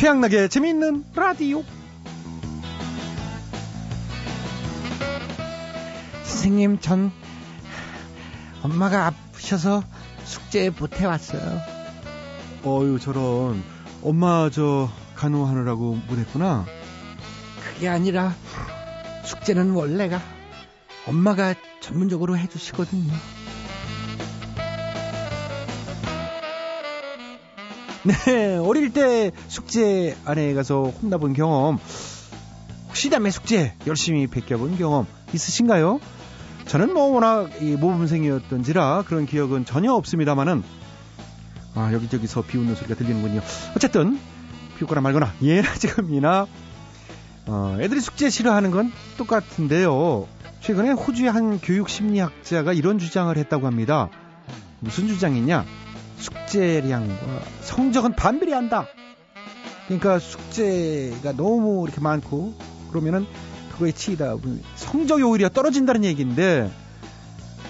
최양락의 재미있는 라디오. 선생님, 전 엄마가 아프셔서 숙제 못 해 왔어요. 어유 저런 엄마 저 간호하느라고 못했구나. 그게 아니라 숙제는 원래가 엄마가 전문적으로 해주시거든요. 네, 어릴 때 숙제 안에 가서 혼나본 경험, 혹시 남의 숙제 열심히 베껴본 경험 있으신가요? 저는 뭐 워낙 이 모범생이었던지라 그런 기억은 전혀 없습니다만은 아 여기저기서 비웃는 소리가 들리는군요. 어쨌든 비웃거나 말거나 예나 지금이나 어, 애들이 숙제 싫어하는 건 똑같은데요. 최근에 호주의 한 교육 심리학자가 이런 주장을 했다고 합니다. 무슨 주장이냐? 숙제량과 성적은 반비례한다. 그러니까 숙제가 너무 이렇게 많고 그러면은 그거에 치이다 보면 성적이 오히려 떨어진다는 얘기인데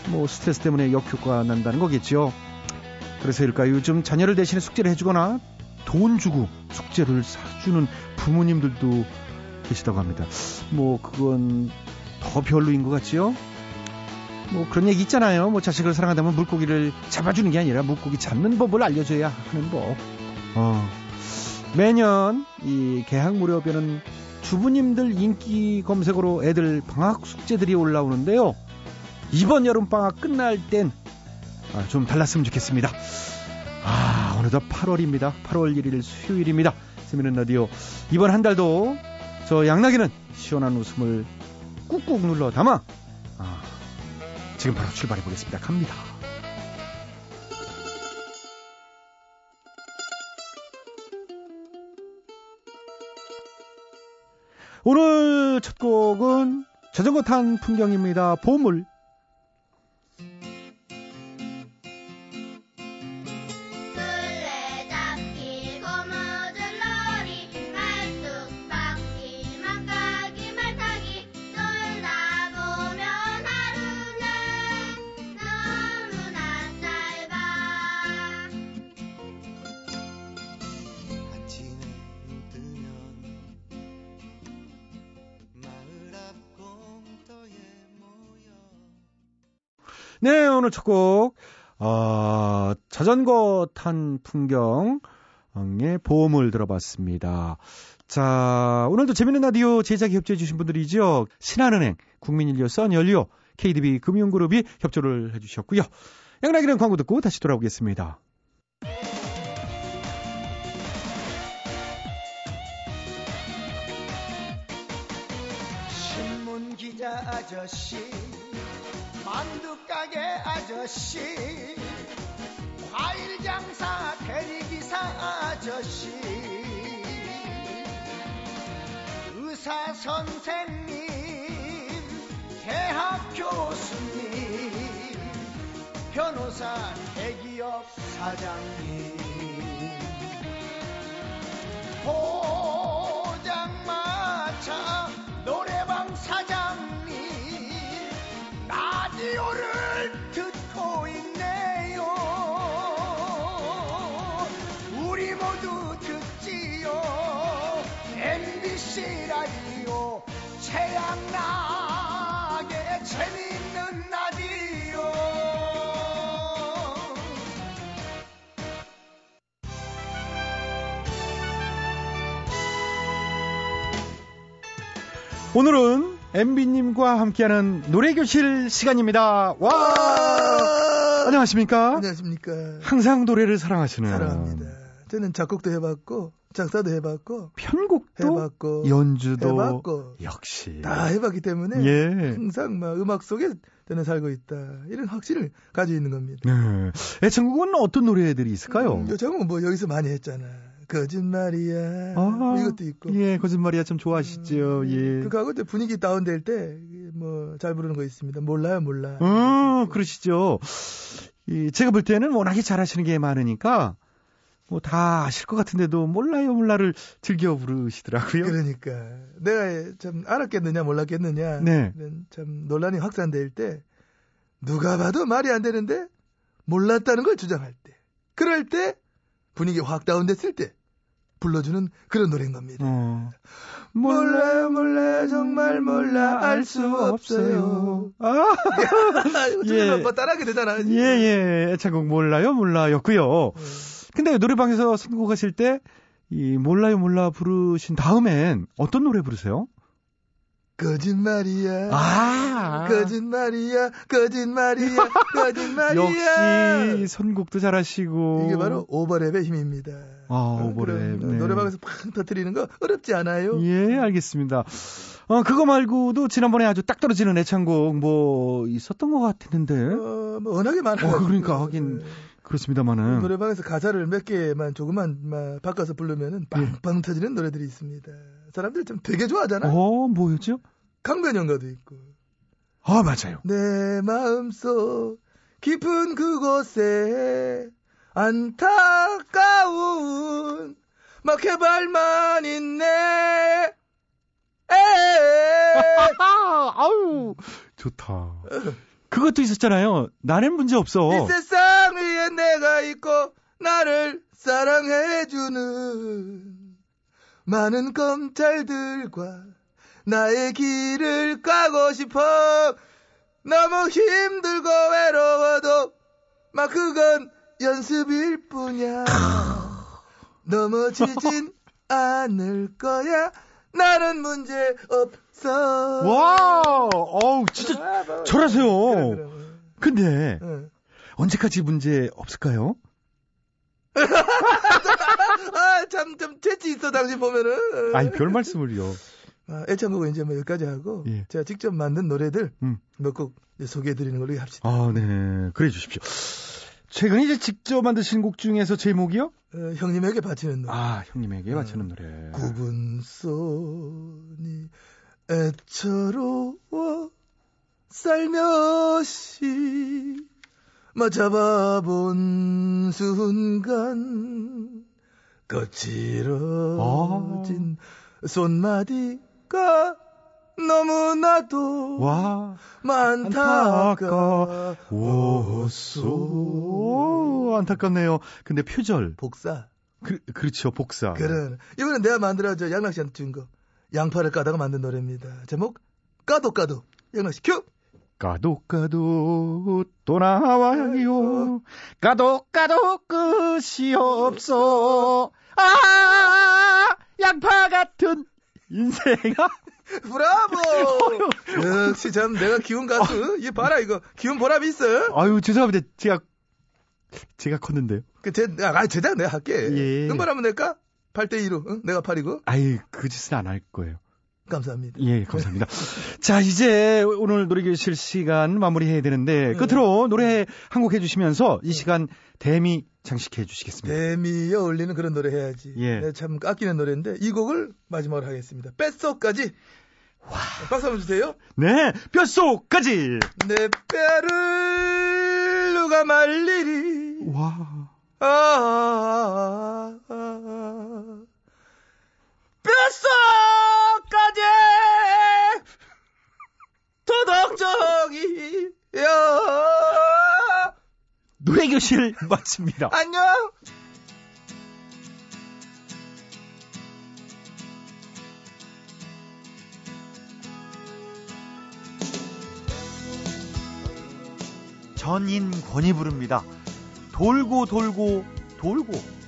뭐 스트레스 때문에 역효과 난다는 거겠죠. 그래서일까 요즘 자녀를 대신에 숙제를 해주거나 돈 주고 숙제를 사주는 부모님들도 계시다고 합니다. 뭐 그건 더 별로인 것 같지요? 뭐 그런 얘기 있잖아요. 뭐 자식을 사랑한다면 물고기를 잡아주는 게 아니라 물고기 잡는 법을 알려줘야 하는 법. 어. 매년 이 개학 무렵에는 주부님들 인기 검색어로 애들 방학 숙제들이 올라오는데요. 이번 여름 방학 끝날 땐좀 아, 달랐으면 좋겠습니다. 아, 어느덧 8월입니다. 8월 1일 수요일입니다. 재미있는 라디오. 이번 한 달도 저 양락이는 시원한 웃음을 꾹꾹 눌러 담아 아, 지금 바로 출발해 보겠습니다. 갑니다. 오늘 첫 곡은 자전거 탄 풍경입니다. 보물. 네, 오늘 첫 곡, 어, 자전거 탄 풍경의 보험을 들어봤습니다. 자, 오늘도 재밌는 라디오 제작 협조해주신 분들이죠. 신한은행, 국민인료, 썬연료, KDB 금융그룹이 협조를 해주셨고요. 양락이는 광고 듣고 다시 돌아오겠습니다. 아저씨 만두가게 아저씨 과일 장사 대리기사 아저씨 의사 선생님 대학 교수님 변호사 대기업 사장님 최양락의 재미있는 라디오 오늘은 MB님과 함께하는 노래교실 시간입니다. 와! 안녕하십니까? 안녕하십니까. 항상 노래를 사랑하시는. 사랑합니다. 저는 작곡도 해봤고, 작사도 해봤고, 편곡도 해봤고, 연주도 해봤고, 역시 다 해봤기 때문에 예. 항상 막 음악 속에 저는 살고 있다. 이런 확신을 가지고 있는 겁니다. 네. 애창곡은 어떤 노래들이 있을까요? 음, 요즘은 뭐 여기서 많이 했잖아. 거짓말이야. 아, 뭐 이것도 있고. 예, 거짓말이야 참 좋아하시죠. 음, 예. 그거하고 또 분위기 다운될 때 뭐 잘 부르는 거 있습니다. 몰라요, 몰라. 어, 그러시죠. 이, 제가 볼 때는 워낙에 잘하시는 게 많으니까 뭐 다 아실 것 같은데도 몰라요, 몰라를 즐겨 부르시더라고요. 그러니까 내가 참 알았겠느냐 몰랐겠느냐 네. 참 논란이 확산될 때 누가 봐도 말이 안 되는데 몰랐다는 걸 주장할 때 그럴 때 분위기 확 다운됐을 때 불러주는 그런 노래인 겁니다. 어. 몰라요, 몰라요, 정말 몰라, 알 수 없어요. 아, 어쩌면 예. 오빠 따라하게 되잖아. 예, 예. 애창곡 몰라요, 몰라였고요. 근데 노래방에서 선곡하실 때, 이 몰라요, 몰라 부르신 다음엔 어떤 노래 부르세요? 거짓말이야. 아, 거짓말이야, 거짓말이야, 거짓말이야. 역시 선곡도 잘하시고. 이게 바로 오버랩의 힘입니다. 아, 어, 오버랩. 네. 노래방에서 팡 터트리는 거 어렵지 않아요? 예, 알겠습니다. 어, 그거 말고도 지난번에 아주 딱 떨어지는 애창곡 뭐 있었던 것 같았는데. 어, 뭐 워낙에 많아요. 어, 그러니까 하긴 그렇습니다만은. 노래방에서 가사를 몇 개만 조금만 막 바꿔서 부르면은 빵빵 터지는 노래들이 있습니다. 사람들이 좀 되게 좋아하잖아. 어, 뭐였죠? 강변연가도 있고. 아, 맞아요. 내 마음속 깊은 그곳에 안타까운 막 해발만 있네. 에이. 아우, 좋다. 그것도 있었잖아요. 나는 문제 없어. 이 세상 위에 내가 있고 나를 사랑해주는 많은 검찰들과 나의 길을 가고 싶어 너무 힘들고 외로워도 막 그건 연습일 뿐이야 넘어지진 않을 거야 나는 문제 없어 와우, 어우, 진짜 아, 뭐. 잘하세요. 그래, 그래. 근데 응. 언제까지 문제 없을까요? 아, 참, 좀 재치 있어, 당신 보면은. 아이, 별 말씀을요. 아, 애창곡은 이제 뭐 여기까지 하고, 예. 제가 직접 만든 노래들 음. 몇곡 소개해드리는 걸로 합시다. 아, 네. 그래 주십시오. 최근에 이제 직접 만드신 곡 중에서 제목이요? 어, 형님에게 바치는 노래. 아, 형님에게 바치는 노래. 구분 손이 애처로워 살며시 맞잡아본 순간 거칠어진 손마디가 너무나도 와, 안타까웠소 오, 안타깝네요. 근데 표절. 복사 그, 그렇죠, 복사. 그래 이번엔 내가 만들어줘 양락 씨한테 준 거 양파를 까다가 만든 노래입니다 제목 까도 까도 양락 씨 큐! 까도 까도 또 나와요. 까도 까도 끝이 없어. 아, 양파 같은 인생아. 브라보! 역시 참 내가 기운 가수. 이 봐라 이거 기운 보람이 있어. 아유, 죄송합니다. 제가, 제가 컸는데요. 그 제, 아, 제작 내가 할게. 예. 음반 한번 낼까? 8대 2로. 응? 내가 8이고. 아이, 그 짓은 안 할 거예요. 감사합니다. 예, 감사합니다. 자, 이제 오늘 노래교실 시간 마무리해야 되는데, 끝으로 노래 한 곡 해주시면서 이 시간 대미 장식해 주시겠습니다. 데미에 어울리는 그런 노래 해야지. 예. 참 아끼는 노래인데 이 곡을 마지막으로 하겠습니다. 뱃속까지. 와. 박수 한번 주세요. 네, 뼛속까지! 내 뼈를 누가 말리리. 와. 아, 아, 아, 아. 뼛속까지 도덕적이야. 노래교실 마칩니다. 안녕. 전인권이 부릅니다. 돌고 돌고 돌고.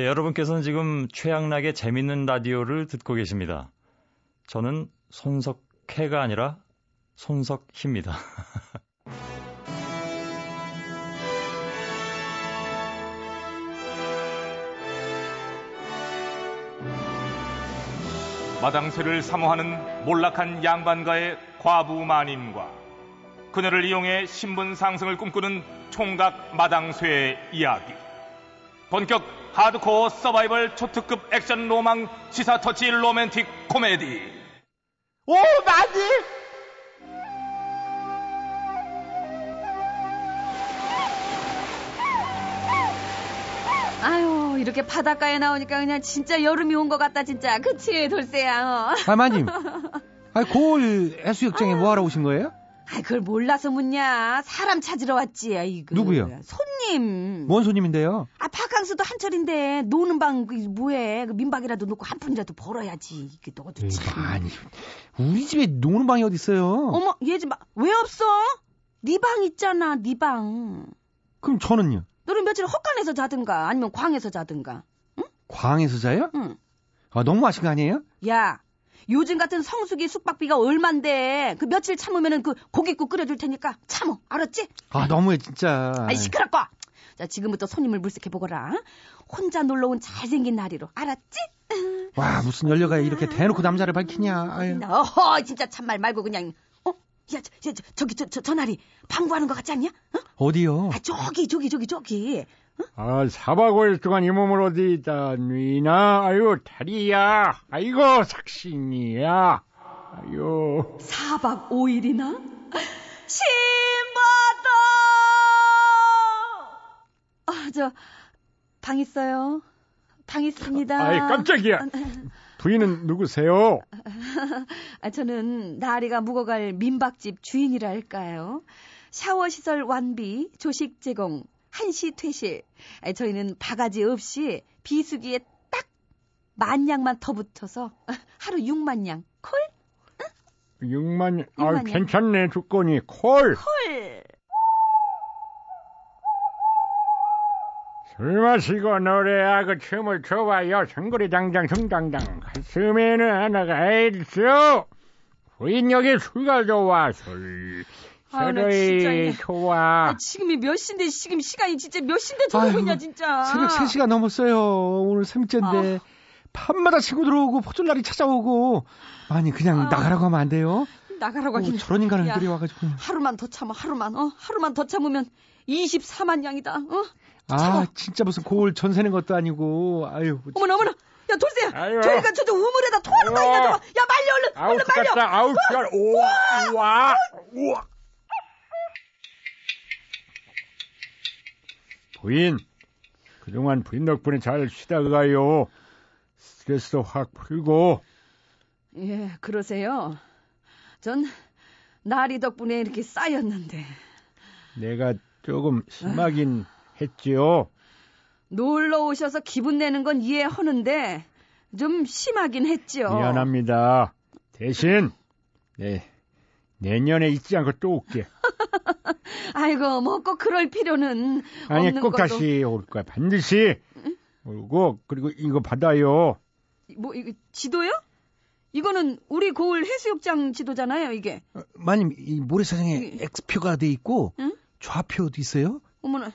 예, 여러분께서는 지금 최양락의 재밌는 라디오를 듣고 계십니다. 저는 손석해가 아니라 손석희입니다. 마당쇠를 사모하는 몰락한 양반가의 과부 마님과 그녀를 이용해 신분 상승을 꿈꾸는 총각 마당쇠의 이야기. 본격 하드코어 서바이벌 초특급 액션 로망 시사 터치 로맨틱 코미디 오, 나지? 아유 이렇게 바닷가에 나오니까 그냥 진짜 여름이 온 것 같다 진짜 그치 돌쇠야 어. 아, 마님. 아, 고을 해수욕장에 뭐 하러 오신 거예요? 아이 그걸 몰라서 묻냐 사람 찾으러 왔지 아이고 누구요? 손님 뭔 손님인데요? 아 바캉스도 한철인데 노는 방그 뭐해 그 민박이라도 놓고 한 푼이라도 벌어야지 이게 너도 참 아니, 우리 집에 노는 방이 어디 있어요? 어머 얘좀왜 없어? 네 방 있잖아 네 방 그럼 저는요? 너는 며칠 헛간에서 자든가 아니면 광에서 자든가 광에서 자요? 응. 아, 너무 하신 거 아니에요? 야 요즘 같은 성수기 숙박비가 얼만데 그 며칠 참으면은 그 고깃국 끓여줄 테니까 참어 알았지? 아, 너무해, 진짜. 아이 시끄럽고 자 지금부터 손님을 물색해 보거라 혼자 놀러 온 잘생긴 나리로 알았지? 와, 무슨 연려가 이렇게 대놓고 남자를 밝히냐. 아유. 어허 진짜 참말 말고 그냥 어? 야, 저, 저, 저, 저기 저, 저, 저 나리 방구하는 것 같지 않냐? 어? 어디요? 아 저기 저기 저기 저기 아, 사박 5일 동안 이 몸을 어디다 뉘나? 아유, 다리야. 아이고, 삭신이야. 아유. 4박 5일이나? 신바다! 아, 저, 방 있어요. 방 있습니다. 아이, 깜짝이야. 부인은 누구세요? 아, 저는 나리가 묵어갈 민박집 주인이랄까요. 샤워 시설 완비, 조식 제공, 한시 퇴실. 아, 저희는 바가지 없이 비수기에 딱 만냥만 더 붙여서 하루 6만 냥. 콜? 6만, 아 육만이요. 괜찮네, 조건이. 콜. 콜! 술 마시고 노래하고 춤을 춰봐요. 성거리당당 성당당. 가슴에는 하나가 있어. 부인 여기 술 가져와, 술. 아, 나 서로이 진짜 좋아. 아, 지금이 몇 시인데 지금 시간이 진짜 몇 시인데 저러고 아이고, 있냐 진짜. 새벽 3시가 넘었어요. 오늘 삼째인데 밤마다 친구 들어오고 포졸날이 찾아오고 아니 그냥 아. 나가라고 하면 안 돼요? 나가라고 어, 하긴. 저런 인간을 야, 들여와가지고 하루만 더 참아 하루만 어 하루만 더 참으면 24만 양이다. 어아 참아. 진짜 무슨 고을 전 세는 것도 아니고 아유 뭐 어머나 어머나. 야 돌쇠야. 저희가 저저 우물에다 토하는 거. 아니야 저거. 야 말려 얼른 아우, 얼른 말려. 아우, 죽겠다. 우와, 우와, 우와. 부인, 그동안 부인 덕분에 잘 쉬다 가요. 스트레스 확 풀고. 예 그러세요. 전 나리 덕분에 이렇게 쌓였는데 내가 조금 심하긴 했지요. 놀러 오셔서 기분 내는 건 이해하는데 좀 심하긴 했죠. 미안합니다. 대신, 네, 내년에 잊지 않고 또 올게. 아이고 뭐 꼭 그럴 필요는 아니, 없는 꼭 것도. 다시 올 거야. 반드시. 오고, 그리고 이거 받아요. 뭐 이거 지도요? 이거는 우리 고을 해수욕장 지도잖아요, 이게. 마님 이 모래사장에 X표가 돼 있고 응? 좌표도 있어요? 어머나.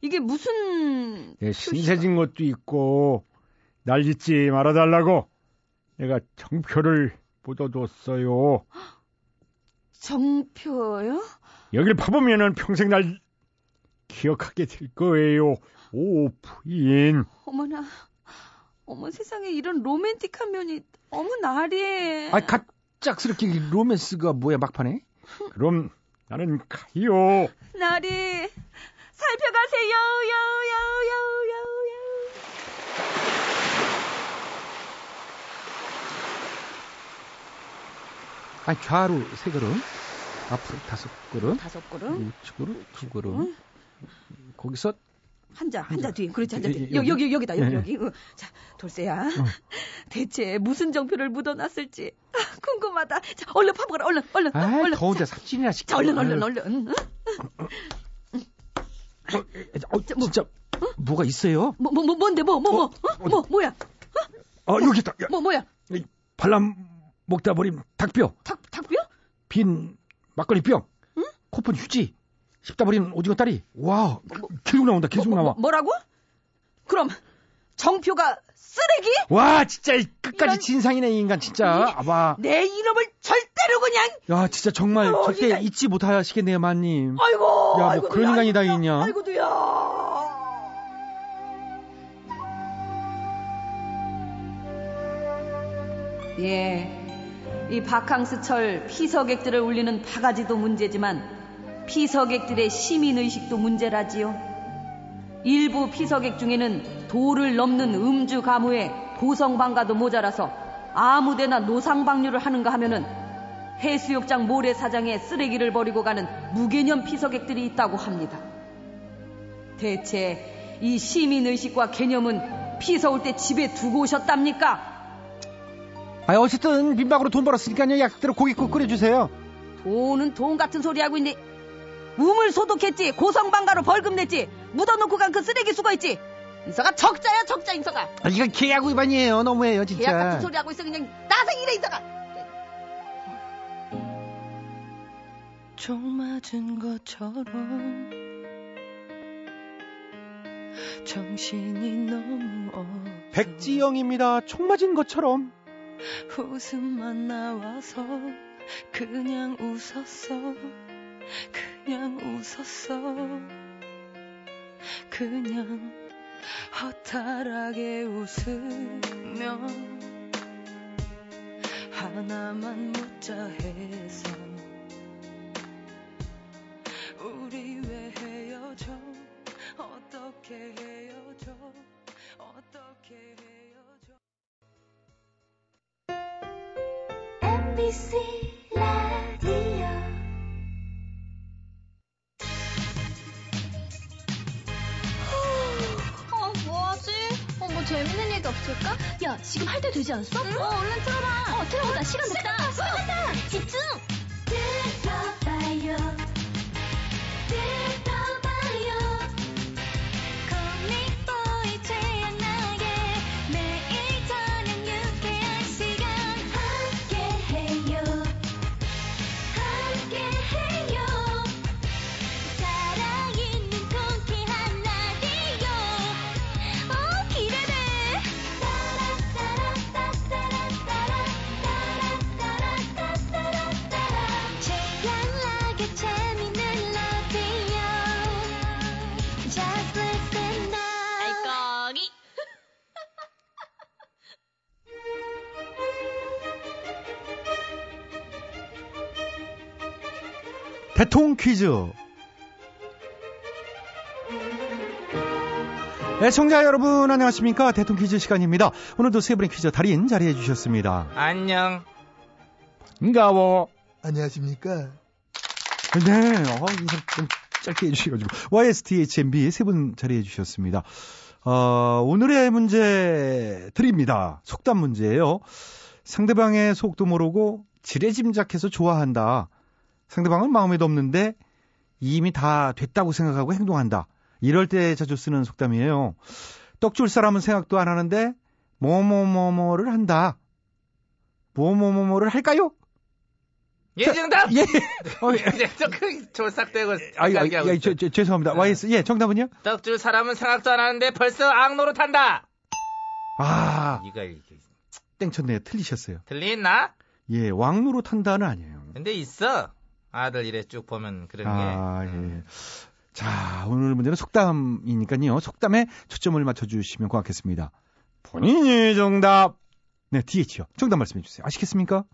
이게 무슨 네, 표시가- 신세진 것도 있고 날 잊지 말아 달라고 내가 정표를 묻어뒀어요. 정표요? 여길 파보면은 평생 날 기억하게 될 거예요. 오 부인. 어머나. 어머 세상에 이런 로맨틱한 면이 어머 나리. 아 갑작스럽게 이 로맨스가 뭐야 막판에? 그럼 나는 가요. 나리 살펴가세요. 요요요요요. 아 좌로 세 걸음, 앞으로 다섯 걸음, 다섯 걸음. 우측으로 두 걸음. 거기서 한자 한자 뒤에 그렇지 한자 여- 여기 여기 여기다 여기 예. 여기 어, 자 돌쇠야 대체 무슨 정표를 묻어놨을지 아, 궁금하다 자 얼른 파보거라 얼른 얼른 어, 아 얼른 더운데 자, 삽질이나 시켜. 자 얼른 얼른. 얼른 응? 어, 진짜 뭐가 있어요? 뭐, 뭐, 뭐, 뭔데, 뭐, 뭐, 뭐, 어? 뭐, 뭐야? 어 여기 있다. 야, 뭐, 뭐야? 이 발람 먹다 버린 닭뼈, 닭, 닭뼈? 빈 막걸리 병, 응? 코푼 휴지, 씹다 버린 오징어 다리. 와, 뭐, 계속 나온다. 계속 뭐, 나와. 뭐, 뭐라고? 그럼 정표가 쓰레기? 와, 진짜 끝까지 이런... 진상이네 이 인간 진짜. 아봐. 내 이름을 절대로 그냥. 야, 진짜 정말 어, 절대 진짜... 잊지 못하시겠네요, 마님. 아이고. 야, 뭐 아이고, 그런 인간이 다 있냐? 아이고도야. 예, 이 바캉스철 피서객들을 울리는 바가지도 문제지만 피서객들의 시민의식도 문제라지요. 일부 피서객 중에는 도를 넘는 음주 가무에 고성방가도 모자라서 아무데나 노상방류를 하는가 하면은 해수욕장 모래사장에 쓰레기를 버리고 가는 무개념 피서객들이 있다고 합니다. 대체 이 시민의식과 개념은 피서 올 때 집에 두고 오셨답니까? 아, 어쨌든 민박으로 돈 벌었으니까요. 약속대로 고깃국 끓여주세요. 돈은 돈 같은 소리 하고 있네. 우물 소독했지, 고성방가로 벌금 냈지, 묻어놓고 간 그 쓰레기 수거 있지. 인서가 적자야 적자 인서가. 아, 이건 계약 위반이에요. 너무해요, 진짜. 계약 같은 소리 하고 있어 그냥 나생이래 인서가. 총 맞은 것처럼 정신이 너무 없어 백지영입니다. 총 맞은 것처럼. 웃음만 나와서 그냥 웃었어. 그냥 웃었어. 그냥 허탈하게 웃으며 하나만 묻자 해서 되지 않았어? 어, 얼른 틀어 대통 퀴즈. 애청자 여러분 안녕하십니까 대통 퀴즈 시간입니다. 오늘도 세 분의 퀴즈 달인 자리해 주셨습니다. 안녕. 반가워. 안녕하십니까? 네, 어, 인사 좀 짧게 해주셔가지고 YSTHMB 세 분 자리해 주셨습니다. 어, 오늘의 문제 드립니다. 속담 문제예요. 상대방의 속도 모르고 지레짐작해서 좋아한다. 상대방은 마음에도 없는데 이미 다 됐다고 생각하고 행동한다. 이럴 때 자주 쓰는 속담이에요. 떡 줄 사람은 생각도 안 하는데 뭐뭐뭐뭐를 한다. 뭐뭐뭐뭐를 할까요? 예, 자, 정답! 예. 어, 예. 이제 저그 졸싹대고 아이, 아이, 생각하고 아이, 있어. 저, 저, 죄송합니다. YS, 예, 정답은요? 떡 줄 사람은 생각도 안 하는데 벌써 악노로 탄다. 아, 이거 이렇게 땡쳤네요. 틀리셨어요. 들리나? 예, 왕로로 탄다는 아니에요. 근데 있어. 아들 이래 쭉 보면 그런 아, 게. 음. 예. 자, 오늘 문제는 속담이니까요. 속담에 초점을 맞춰주시면 고맙겠습니다. 본인이 정답. 네, DH요. 정답 말씀해 주세요. 아시겠습니까?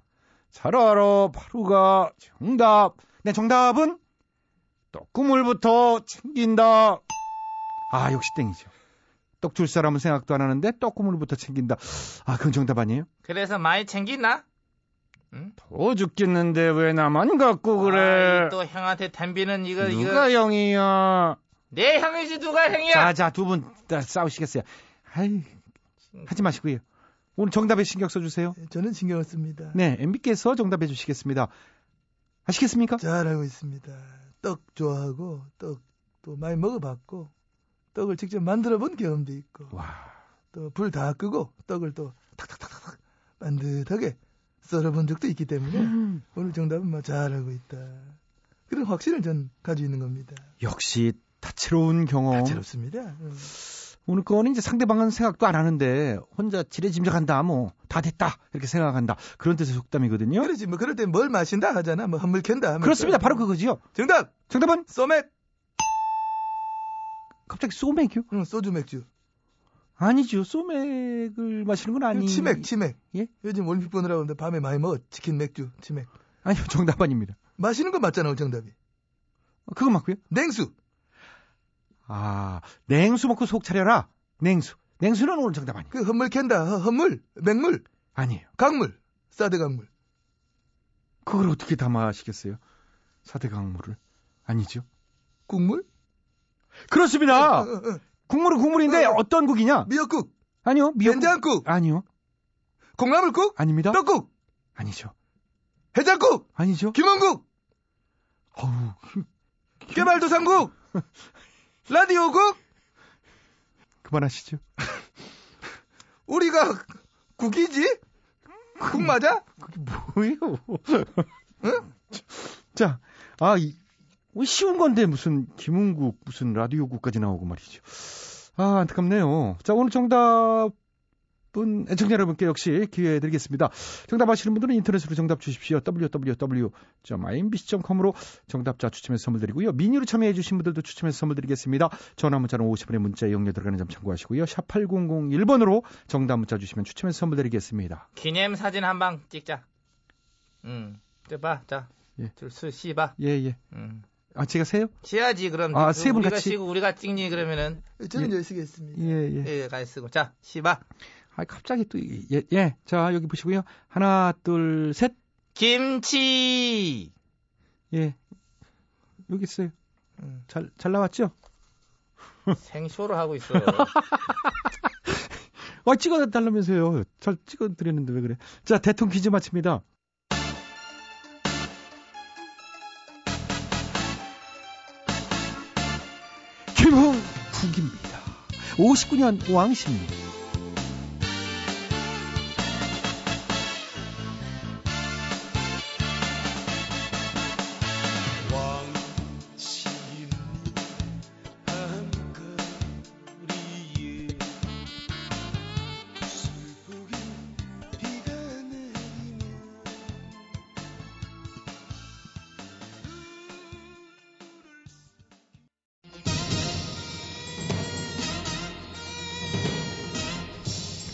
잘 알아. 바로가 정답. 네, 정답은 떡국물부터 챙긴다. 아, 역시 땡이죠. 떡 줄 사람은 생각도 안 하는데 떡국물부터 챙긴다. 아, 그건 정답 아니에요? 그래서 많이 챙기나? 더 죽겠는데 왜 나만 갖고 그래 아이, 또 형한테 덤비는 이거 누가 이거 형이야 내 형이지 누가 형이야? 자, 자, 두 분 다 싸우시겠어요. 아이, 하지 마시고요. 오늘 정답에 신경 써주세요. 저는 신경을 씁니다. 네, MB께서 정답해 주시겠습니다. 아시겠습니까? 잘 알고 있습니다. 떡 좋아하고 떡도 많이 먹어봤고 떡을 직접 만들어본 경험도 있고 와, 또 불 다 끄고 떡을 또 탁탁탁탁 반듯하게 썰어본 적도 있기 때문에 음. 오늘 정답은 뭐잘 알고 있다. 그런 확신을 전 가지고 있는 겁니다. 역시 다채로운 경험. 다채롭습니다. 음. 오늘 거는 이제 상대방은 생각도 안 하는데 혼자 지레짐작한다, 뭐 다 됐다 이렇게 생각한다 그런 뜻의 속담이거든요. 그렇지 뭐 그럴 때 뭘 마신다 하잖아. 뭐 한물 캔다. 그렇습니다. 바로 그거지요. 정답 정답은 소맥 갑자기 소맥이요? 응, 소주 맥주. 아니죠. 소맥을 마시는 건 아니. 치맥, 치맥. 예? 요즘 올림픽 보느라고 근데 밤에 많이 먹어. 치킨, 맥주, 치맥. 아니요, 정답 아닙니다. 마시는 거 맞잖아, 오늘 정답이. 그거 맞고요. 냉수. 아, 냉수 먹고 속 차려라. 냉수. 냉수는 오늘 정답 아니에요. 그 헛물 캔다. 허- 헛물, 맹물, 아니에요. 강물, 사드 강물. 그걸 어떻게 다 마시겠어요? 사대 강물을. 아니죠. 국물? 그렇습니다. 어, 어, 어. 국물은 국물인데 어. 어떤 국이냐? 미역국, 아니요. 미역국. 된장국, 아니요. 콩나물국, 아닙니다. 떡국, 아니죠. 해장국, 아니죠. 김원국, 어우, 깨발도상국, 라디오국. 그만하시죠. 우리가 국이지? 국 맞아? 뭐예요? 자, 아, 이, 뭐 쉬운 건데 무슨 김은국, 무슨 라디오국까지 나오고 말이죠. 아, 안타깝네요. 자, 오늘 정답은 애청자 여러분께 역시 기회 드리겠습니다. 정답 아시는 분들은 인터넷으로 정답 주십시오. www.imbc.com으로 정답자 추첨해서 선물 드리고요. 미니로 참여해 주신 분들도 추첨해서 선물 드리겠습니다. 전화 문자는 50원의 문자 이용료 들어가는 점 참고하시고요. 샵 8001번으로 정답 문자 주시면 추첨해서 선물 드리겠습니다. 기념 사진 한 방 찍자. 응. 저 봐, 자. 예. 줄수 씨봐. 예, 예. 응. 아, 제가 세요? 시야지 그럼. 아, 그 세분 우리가 같이? 쓰고 우리가 찍니 그러면은 저는 여기 쓰겠습니다. 예, 예. 예, 가 쓰고. 자, 씨봐. 아, 갑자기 또, 예, 예. 자, 여기 보시고요. 하나, 둘, 셋. 김치. 예. 여기 있어요. 음. 잘, 잘 나왔죠? 생쇼를 하고 있어. 아, 찍어달라면서요. 잘 찍어드렸는데 왜 그래. 자, 대통령 퀴즈 마칩니다. 59년 왕십니다.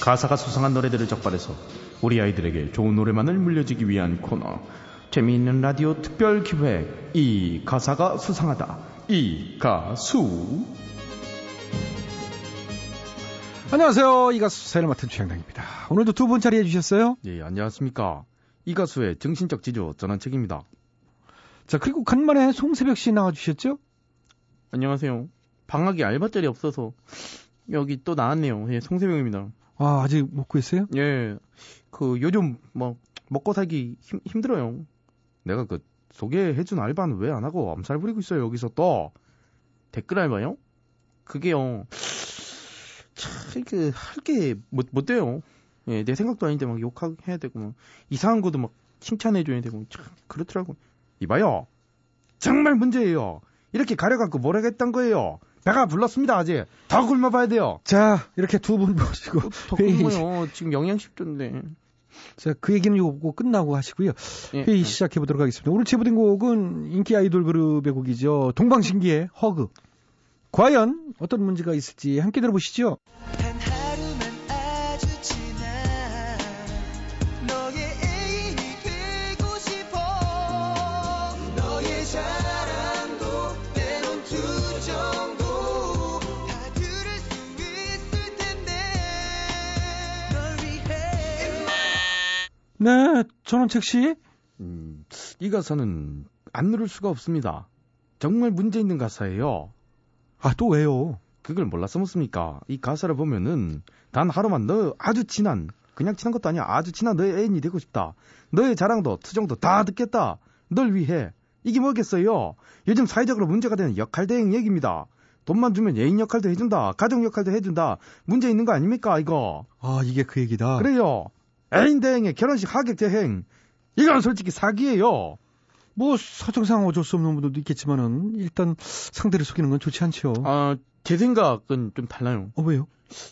가사가 수상한 노래들을 적발해서 우리 아이들에게 좋은 노래만을 물려주기 위한 코너. 재미있는 라디오 특별 기획. 이 가사가 수상하다. 이 가수. 안녕하세요. 이 가수 사연을 맡은 최양당입니다. 오늘도 두 분 자리해 주셨어요. 예 안녕하십니까. 이 가수의 정신적 지주 전원책입니다. 자, 그리고 간만에 송새벽 씨 나와주셨죠? 안녕하세요. 방학이 알바자리 없어서 여기 또 나왔네요. 예 송세명입니다 아, 아직 못 구했어요? 예 그 요즘 뭐 먹고 살기 힘, 힘들어요. 내가 그 소개해준 알바는 왜 안 하고 암살 부리고 있어요 여기서 또? 댓글 알바요? 그게요. 참그 할게 못, 못 돼요. 예, 내 생각도 아닌데 막 욕해야 되고 막 이상한 것도 막 칭찬해줘야 되고 참 그렇더라고 이봐요. 정말 문제예요. 이렇게 가려갖고 뭐라겠단 거예요 배가 불렀습니다 아직 더 굶어봐야 돼요 자, 이렇게 두 분 모시고 더 굶어요 지금 영양실조인데 자, 그 얘기는 요거 끝나고 하시고요. 예, 회의 예. 시작해 보도록 하겠습니다. 오늘 제보된 곡은 인기 아이돌 그룹의 곡이죠. 동방신기의 허그. 과연 어떤 문제가 있을지 함께 들어보시죠. 네, 전원책 씨. 음, 이 가사는 안 누를 수가 없습니다 정말 문제 있는 가사예요 아, 또 왜요? 그걸 몰랐어 묻습니까? 이 가사를 보면은 단 하루만 너 아주 친한 그냥 친한 것도 아니야 아주 친한 너의 애인이 되고 싶다. 너의 자랑도 투정도 다 듣겠다. 널 위해 이게 뭐겠어요? 요즘 사회적으로 문제가 되는 역할 대행 얘기입니다. 돈만 주면 애인 역할도 해준다. 가정 역할도 해준다. 문제 있는 거 아닙니까 이거? 아, 이게 그 얘기다. 그래요. 애인 대행에 결혼식 하객 대행 이건 솔직히 사기예요. 뭐 사정상 어쩔 수 없는 분들도 있겠지만은 일단 상대를 속이는 건 좋지 않죠. 아, 제 생각은 좀 달라요. 어, 왜요?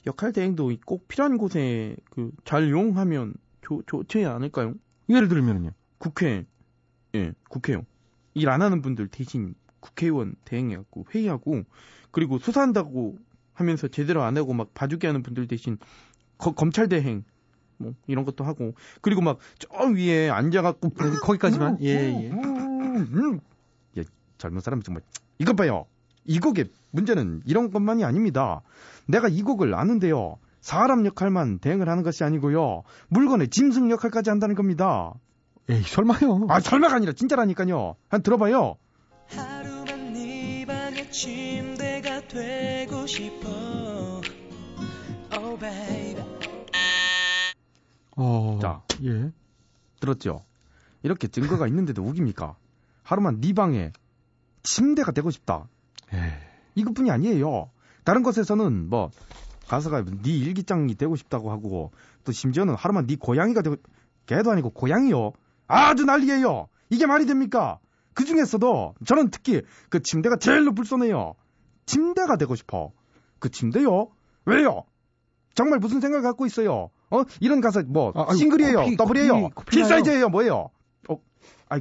역할 대행도 꼭 필요한 곳에 그 잘 이용하면 좋, 좋지 않을까요? 예를 들면은요. 국회, 예, 국회요. 일 안 하는 분들 대신 국회의원 대행해갖고 회의하고 그리고 수사한다고 하면서 제대로 안 하고 막 봐주게 하는 분들 대신 거- 검찰 대행 뭐 이런 것도 하고 그리고 막 저 위에 앉아갖고 거기까지만 예, 예. 음, 예, 젊은 사람 정말 이것 봐요. 이 곡의 문제는 이런 것만이 아닙니다. 내가 이 곡을 아는데요. 사람 역할만 대응을 하는 것이 아니고요. 물건의 짐승 역할까지 한다는 겁니다. 에이, 설마요. 아, 설마가 아니라 진짜라니까요. 한 들어봐요. 하루만 네 방의 침대가 되고 싶어 Oh baby 어. 자. 예. 들었죠? 이렇게 증거가 있는데도 우깁니까? 하루만 네 방에 침대가 되고 싶다. 에이. 이것뿐이 아니에요. 다른 것에서는 뭐 가사가 네 일기장이 되고 싶다고 하고 또 심지어는 하루만 네 고양이가 되고 개도 아니고 고양이요. 아주 난리예요. 이게 말이 됩니까? 그 중에서도 저는 특히 그 침대가 제일로 불쏘네요. 침대가 되고 싶어. 그 침대요? 왜요? 정말 무슨 생각을 갖고 있어요? 어? 이런 가사 뭐 아, 아이고, 싱글이에요? 코피, 더블이에요? 코피, 코피 필 나요. 사이즈예요? 뭐예요? 어, 아이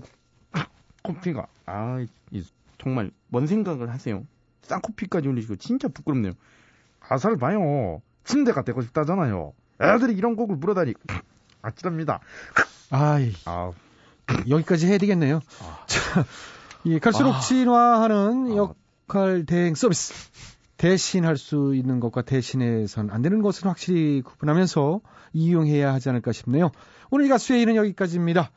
코피가 아, 이, 정말 뭔 생각을 하세요? 쌍코피까지 올리시고 진짜 부끄럽네요. 가사를 봐요. 침대가 되고 싶다잖아요. 애들이 이런 곡을 물어다니 아찔합니다. 아이, 아, 여기까지 해야 되겠네요. 자, 이 갈수록 아. 진화하는 아. 역할 대행 서비스. 대신할 수 있는 것과 대신해선 안 되는 것은 확실히 구분하면서 이용해야 하지 않을까 싶네요. 오늘 이 가수의 일은 여기까지입니다.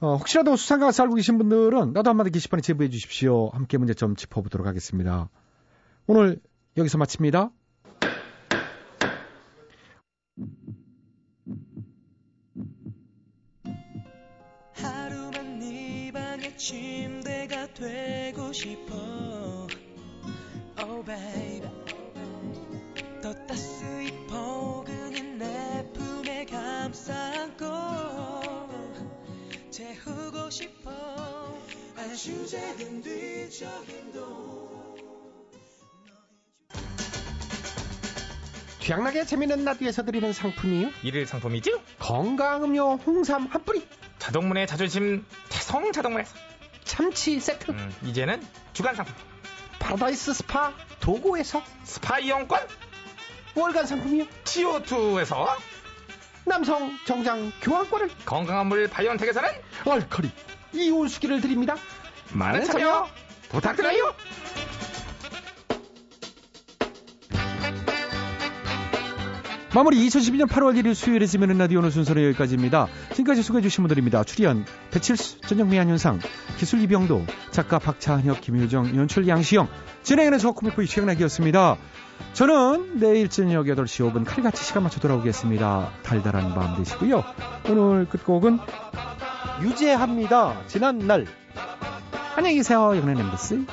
어, 혹시라도 수상가 가수 알고 계신 분들은 나도 한마디 게시판에 제보해 주십시오. 함께 문제점 짚어보도록 하겠습니다. 오늘 여기서 마칩니다. 하루만 네 방의 침대가 되고 싶어 Oh baby. 더 따스히 포근히 내 품에 감싸 안고 재우고 싶어. 아주 작은 뒤적임도. 최양락의 재밌는 라디오에서 드리는 상품이요. 일일 상품이죠? 건강음료 홍삼 한 뿌리, 자동문의 자존심 태성 자동문에서. 참치 세트, 음, 이제는 주간 상품 파라다이스 스파 도고에서 스파 이용권 월간 상품이요. CO2에서 남성 정장 교환권을 건강한 물 바이온텍에서는 얼커리 이온수기를 드립니다. 많은 참여 부탁드려요. 마무리 2012년 8월 1일 수요일에 지면은 라디오 오늘 순서는 여기까지입니다. 지금까지 소개해주신 분들입니다. 출연 배칠수, 전영미 안윤상, 기술 이병도, 작가 박차한혁, 김효정, 연출 양시영, 진행하는 저 코믹보이 최영락이었습니다. 저는 내일 저녁 8시 5분 칼같이 시간 맞춰 돌아오겠습니다. 달달한 밤 되시고요. 오늘 끝곡은 유재합니다. 지난날. 안녕히 계세요. 영래 엠버스.